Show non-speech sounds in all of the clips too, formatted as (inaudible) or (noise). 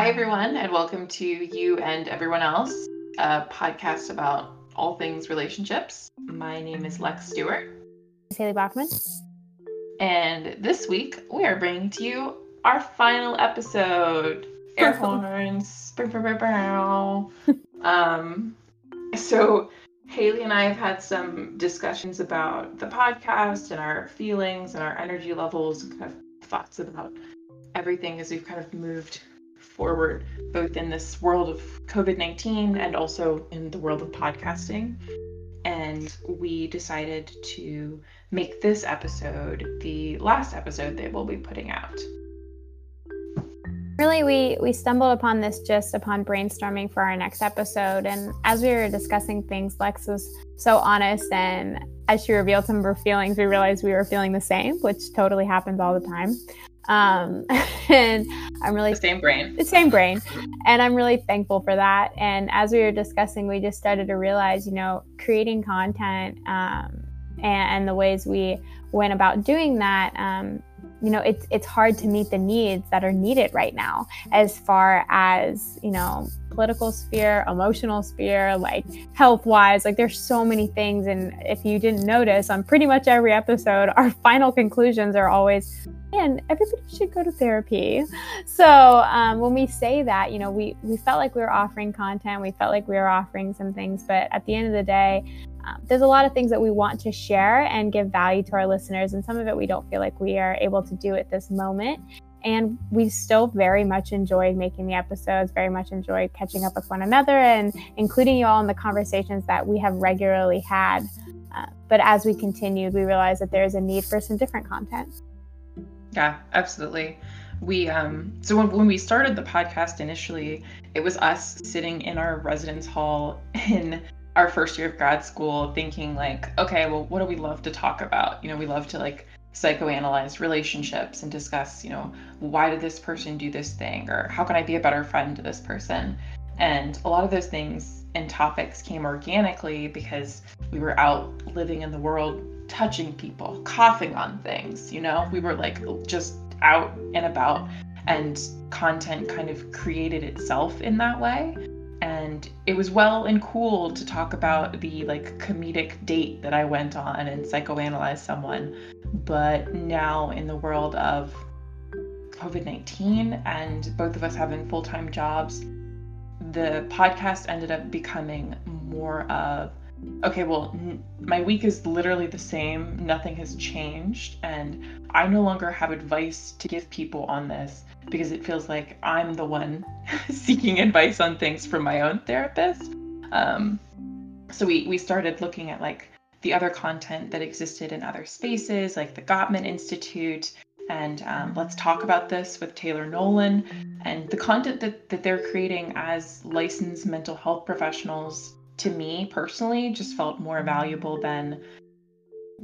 Hi, everyone, and welcome to You and Everyone Else, a podcast about all things relationships. My name is Lex Stewart. Haley Bachman. And this week, we are bringing to you our final episode. (laughs) Air horns. um, so, Haley and I have had some discussions about the podcast and our feelings and our energy levels and kind of thoughts about everything as we've kind of moved forward, both in this world of COVID 19 and also in the world of podcasting. And we decided to make this episode the last episode that we'll be putting out. Really, we, we stumbled upon this just upon brainstorming for our next episode. And as we were discussing things, Lex was so honest. And as she revealed some of her feelings, we realized we were feeling the same, which totally happens all the time. Um, (laughs) and I'm really the same brain. The same brain. And I'm really thankful for that. And as we were discussing, we just started to realize, you know, creating content um, and, and, the ways we went about doing that. Um, you know, it's it's hard to meet the needs that are needed right now, as far as you know, political sphere, emotional sphere, like health wise. Like there's so many things, and if you didn't notice, on pretty much every episode, our (laughs) final conclusions are always and everybody should go to therapy. So um, when we say that, you know, we we felt like we were offering content, we felt like we were offering some things, but at the end of the day, um, there's a lot of things that we want to share and give value to our listeners, and some of it we don't feel like we are able to do at this moment. And we still very much enjoyed making the episodes, very much enjoyed catching up with one another and including you all in the conversations that we have regularly had. Uh, but as we continued, we realized that there's a need for some different content. Yeah, absolutely. We um so when, when we started the podcast initially, it was us sitting in our residence hall (laughs) in our first year of grad school thinking like, okay, well what do we love to talk about? You know, we love to like psychoanalyze relationships and discuss, you know, why did this person do this thing or how can I be a better friend to this person? And a lot of those things and topics came organically because we were out living in the world touching people, coughing on things, you know? We were like just out and about and content kind of created itself in that way. And it was well and cool to talk about the like comedic date that I went on and psychoanalyze someone. But now in the world of COVID 19 and both of us having full time jobs, the podcast ended up becoming more of okay, well, n- my week is literally the same. Nothing has changed. And I no longer have advice to give people on this because it feels like I'm the one (laughs) seeking advice on things from my own therapist. Um, so we, we started looking at like the other content that existed in other spaces, like the Gottman Institute. And um, let's talk about this with Taylor Nolan and the content that, that they're creating as licensed mental health professionals to me personally just felt more valuable than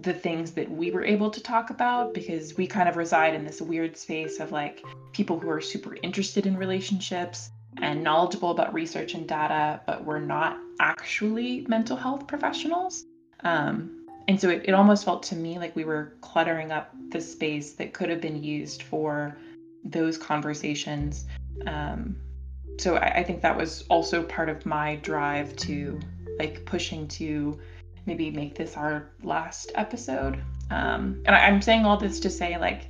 the things that we were able to talk about because we kind of reside in this weird space of like people who are super interested in relationships and knowledgeable about research and data, but we're not actually mental health professionals. Um, and so it, it almost felt to me like we were cluttering up the space that could have been used for those conversations. Um, so I, I think that was also part of my drive to like pushing to maybe make this our last episode. Um, and I, I'm saying all this to say like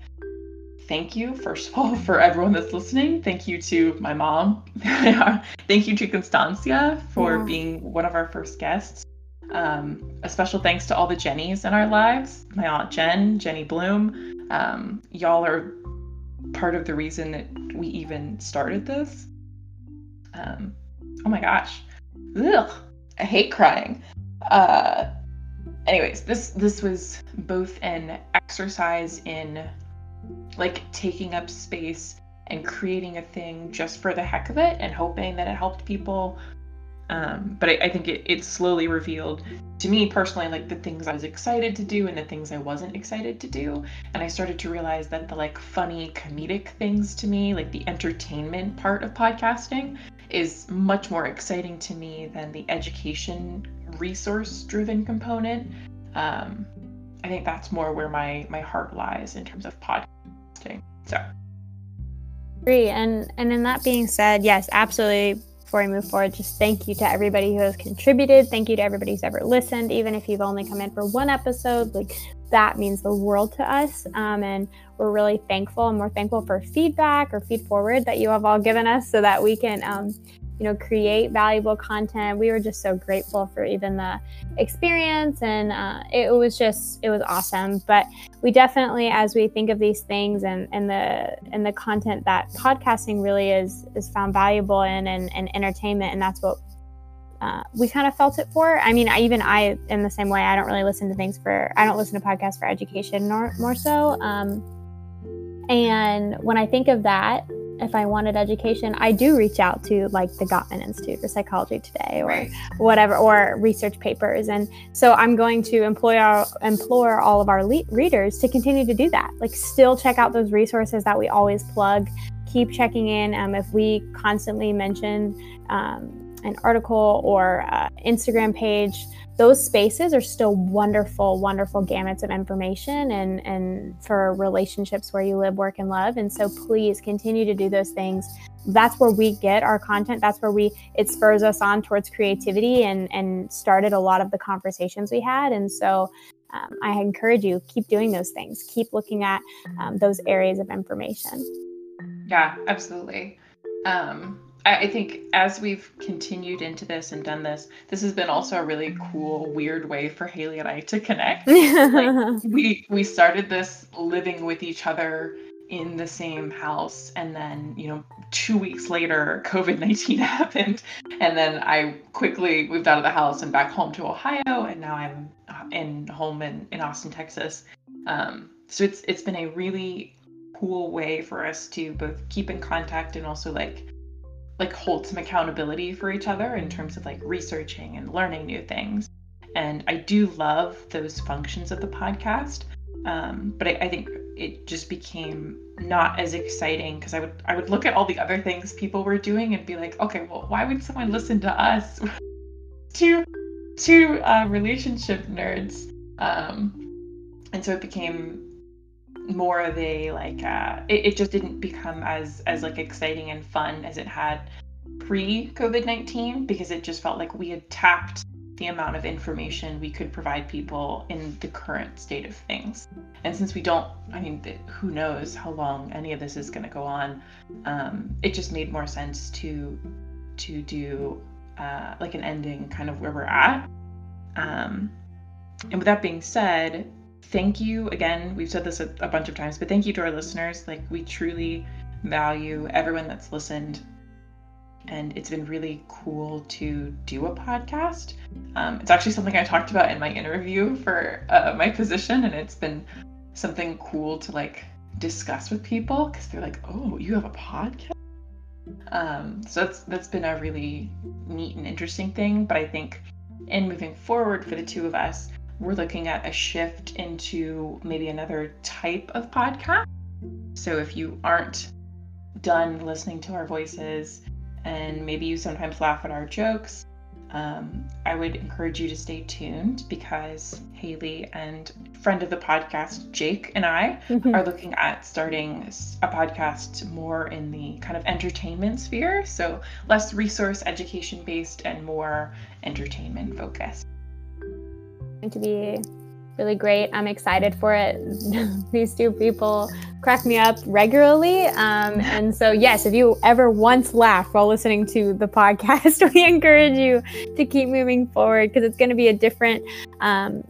thank you first of all (laughs) for everyone that's listening. Thank you to my mom. (laughs) thank you to Constancia for yeah. being one of our first guests. Um, a special thanks to all the Jennies in our lives. My aunt Jen, Jenny Bloom. Um, y'all are part of the reason that we even started this. Um, oh my gosh. Ugh. I hate crying. Uh, anyways, this this was both an exercise in like taking up space and creating a thing just for the heck of it and hoping that it helped people. Um, but I, I think it, it slowly revealed to me personally like the things I was excited to do and the things I wasn't excited to do. And I started to realize that the like funny comedic things to me, like the entertainment part of podcasting, is much more exciting to me than the education resource driven component. Um, I think that's more where my my heart lies in terms of podcasting. So Agree. And and in that being said, yes, absolutely. Before we move forward, just thank you to everybody who has contributed. Thank you to everybody who's ever listened, even if you've only come in for one episode. Like that means the world to us. Um, and we're really thankful, and we're thankful for feedback or feed forward that you have all given us, so that we can um, you know create valuable content we were just so grateful for even the experience and uh, it was just it was awesome but we definitely as we think of these things and and the and the content that podcasting really is is found valuable in and, and entertainment and that's what uh, we kind of felt it for. I mean, I, even I, in the same way, I don't really listen to things for, I don't listen to podcasts for education nor, more so. Um, and when I think of that, if I wanted education, I do reach out to like the Gottman Institute for Psychology Today or right. whatever, or research papers. And so I'm going to employ our, implore all of our le- readers to continue to do that. Like, still check out those resources that we always plug. Keep checking in. Um, if we constantly mention um, an article or uh, Instagram page, those spaces are still wonderful, wonderful gamuts of information and, and for relationships where you live, work, and love. And so please continue to do those things. That's where we get our content. That's where we it spurs us on towards creativity and and started a lot of the conversations we had. And so um, I encourage you keep doing those things. Keep looking at um, those areas of information. Yeah, absolutely. Um, I think as we've continued into this and done this, this has been also a really cool, weird way for Haley and I to connect. (laughs) like we we started this living with each other in the same house, and then you know, two weeks later, (laughs) COVID nineteen happened, and then I quickly moved out of the house and back home to Ohio, and now I'm uh, in home in in Austin, Texas. Um, so it's it's been a really cool way for us to both keep in contact and also like like hold some accountability for each other in terms of like researching and learning new things. And I do love those functions of the podcast. Um, but I, I think it just became not as exciting because I would I would look at all the other things people were doing and be like, okay, well, why would someone listen to us? (laughs) two two uh, relationship nerds. Um, and so it became more of a like uh, it, it just didn't become as as like exciting and fun as it had pre COVID nineteen because it just felt like we had tapped the amount of information we could provide people in the current state of things. And since we don't, I mean, who knows how long any of this is going to go on, um, it just made more sense to to do uh, like an ending, kind of where we're at. Um, and with that being said, thank you again. We've said this a, a bunch of times, but thank you to our listeners. Like, we truly value everyone that's listened. And it's been really cool to do a podcast. Um, it's actually something I talked about in my interview for uh, my position, and it's been something cool to like discuss with people because they're like, "Oh, you have a podcast." Um, so that's that's been a really neat and interesting thing. But I think in moving forward for the two of us, we're looking at a shift into maybe another type of podcast. So if you aren't done listening to our voices and maybe you sometimes laugh at our jokes, um, I would encourage you to stay tuned because Haley and friend of the podcast, Jake, and I are looking at starting a podcast more in the kind of entertainment sphere. So less resource education based and more entertainment focused to be really great. I'm excited for it. (laughs) These two people crack me up regularly. Um, and so, yes, if you ever once laugh while listening to the podcast, (laughs) we encourage you to keep moving forward because it's going to be a different um,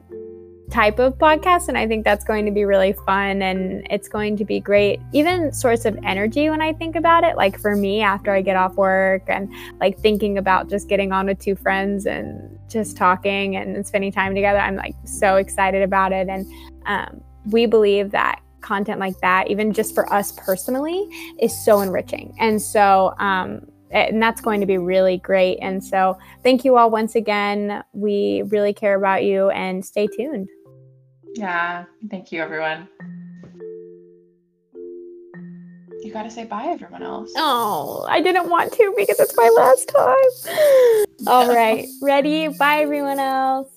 type of podcast. And I think that's going to be really fun and it's going to be great, even source of energy when I think about it. Like for me, after I get off work and like thinking about just getting on with two friends and just talking and spending time together, I'm like so excited about it. And um, we believe that content like that, even just for us personally, is so enriching. And so, um, and that's going to be really great. And so, thank you all once again. We really care about you and stay tuned. Yeah, thank you, everyone. You got to say bye, everyone else. Oh, I didn't want to because it's my last time. (laughs) All right, ready? Bye, everyone else.